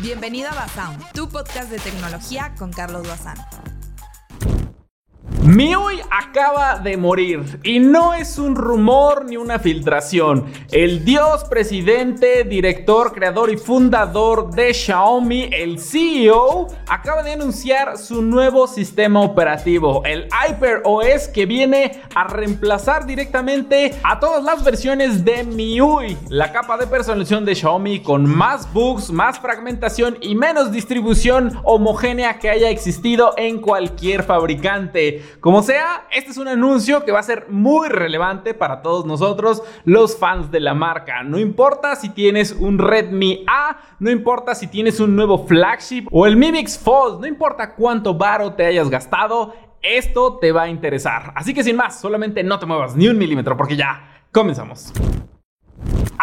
Bienvenido a Basound, tu podcast de tecnología con Carlos Bazán. MIUI acaba de morir y no es un rumor ni una filtración. El dios, presidente, director, creador y fundador de Xiaomi, el CEO, acaba de anunciar su nuevo sistema operativo, el Hyper OS, que viene a reemplazar directamente a todas las versiones de MIUI, la capa de personalización de Xiaomi con más bugs, más fragmentación y menos distribución homogénea que haya existido en cualquier fabricante. Como sea, este es un anuncio que va a ser muy relevante para todos nosotros, los fans de la marca. No importa si tienes un Redmi A, no importa si tienes un nuevo flagship o el Mi Mix Fold, no importa cuánto varo te hayas gastado, esto te va a interesar. Así que sin más, solamente no te muevas ni un milímetro porque ya comenzamos.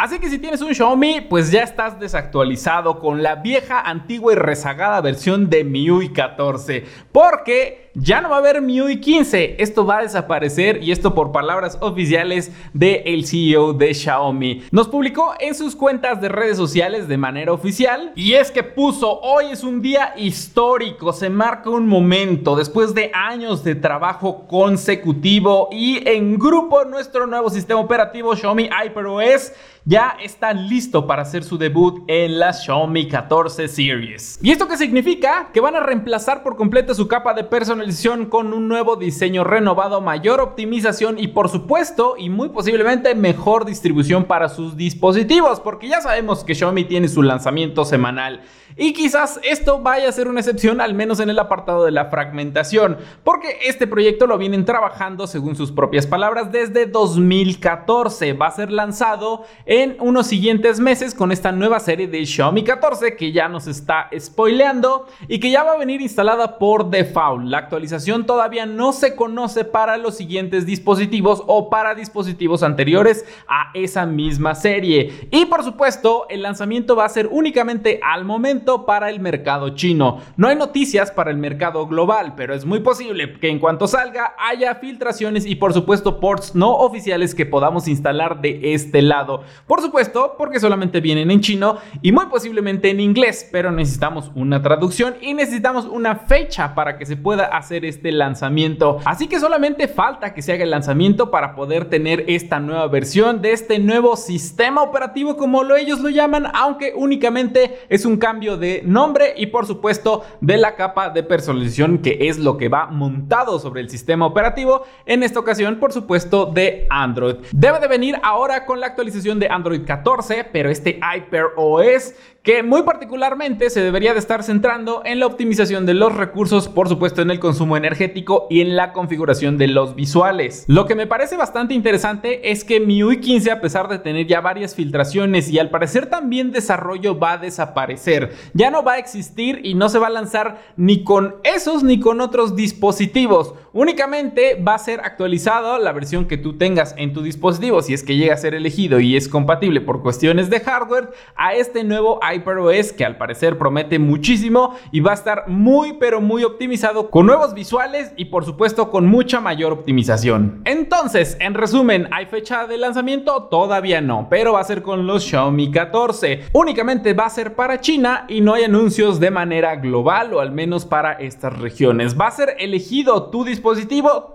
Así que si tienes un Xiaomi, pues ya estás desactualizado con la vieja, antigua y rezagada versión de MIUI 14. Porque ya no va a haber MIUI 15. Esto va a desaparecer y esto por palabras oficiales del CEO de Xiaomi. Nos publicó en sus cuentas de redes sociales de manera oficial y es que puso hoy es un día histórico, se marca un momento después de años de trabajo consecutivo y en grupo nuestro nuevo sistema operativo Xiaomi HyperOS ya está listo para hacer su debut en la Xiaomi 14 Series. ¿Y esto qué significa? Que van a reemplazar por completo su capa de personalización con un nuevo diseño renovado, mayor optimización y por supuesto y muy posiblemente mejor distribución para sus dispositivos, porque ya sabemos que Xiaomi tiene su lanzamiento semanal y quizás esto vaya a ser una excepción al menos en el apartado de la fragmentación, porque este proyecto lo vienen trabajando según sus propias palabras desde 2014. Va a ser lanzado en en unos siguientes meses con esta nueva serie de Xiaomi 14 que ya nos está spoileando y que ya va a venir instalada por default. La actualización todavía no se conoce para los siguientes dispositivos o para dispositivos anteriores a esa misma serie. Y por supuesto, el lanzamiento va a ser únicamente al momento para el mercado chino. No hay noticias para el mercado global, pero es muy posible que en cuanto salga haya filtraciones y por supuesto ports no oficiales que podamos instalar de este lado. Por supuesto, porque solamente vienen en chino y muy posiblemente en inglés, pero necesitamos una traducción y necesitamos una fecha para que se pueda hacer este lanzamiento. Así que solamente falta que se haga el lanzamiento para poder tener esta nueva versión de este nuevo sistema operativo como lo ellos lo llaman, aunque únicamente es un cambio de nombre y por supuesto de la capa de personalización que es lo que va montado sobre el sistema operativo, en esta ocasión por supuesto de Android. Debe de venir ahora con la actualización de Android Android 14, pero este Hyper OS que muy particularmente se debería de estar centrando en la optimización de los recursos, por supuesto en el consumo energético y en la configuración de los visuales. Lo que me parece bastante interesante es que MIUI 15 a pesar de tener ya varias filtraciones y al parecer también desarrollo va a desaparecer, ya no va a existir y no se va a lanzar ni con esos ni con otros dispositivos, únicamente va a ser actualizado la versión que tú tengas en tu dispositivo si es que llega a ser elegido y es compatible por cuestiones de hardware a este nuevo HyperOS que al parecer promete muchísimo y va a estar muy pero muy optimizado con nuevos visuales y por supuesto con mucha mayor optimización. Entonces, en resumen, ¿hay fecha de lanzamiento? Todavía no, pero va a ser con los Xiaomi 14. Únicamente va a ser para China y no hay anuncios de manera global o al menos para estas regiones. ¿Va a ser elegido tu dispositivo?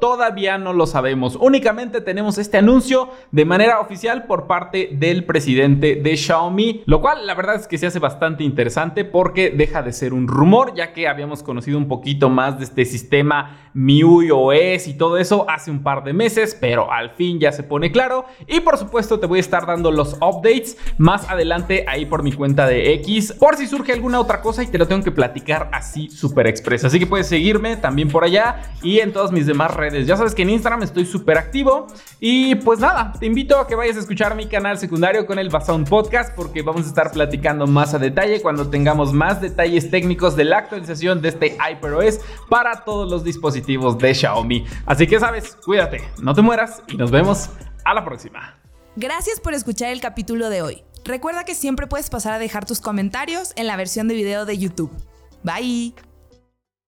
Todavía no lo sabemos. Únicamente tenemos este anuncio de manera oficial por parte del presidente de Xiaomi, lo cual la verdad es que hace bastante interesante porque deja de ser un rumor, ya que habíamos conocido un poquito más de este sistema MIUI OS y todo eso hace un par de meses, pero al fin ya se pone claro. Y por supuesto te voy a estar dando los updates más adelante ahí por mi cuenta de X, por si surge alguna otra cosa y te lo tengo que platicar así súper express. Así que puedes seguirme también por allá y en todas mis demás redes. Ya sabes que en Instagram estoy súper activo. Y pues nada, te invito a que vayas a escuchar mi canal secundario con el Basound Podcast porque vamos a estar platicando más a detalle cuando tengamos más detalles técnicos de la actualización de este HyperOS para todos los dispositivos de Xiaomi. Así que sabes, cuídate, no te mueras y nos vemos a la próxima. Gracias por escuchar el capítulo de hoy. Recuerda que siempre puedes pasar a dejar tus comentarios en la versión de video de YouTube. Bye.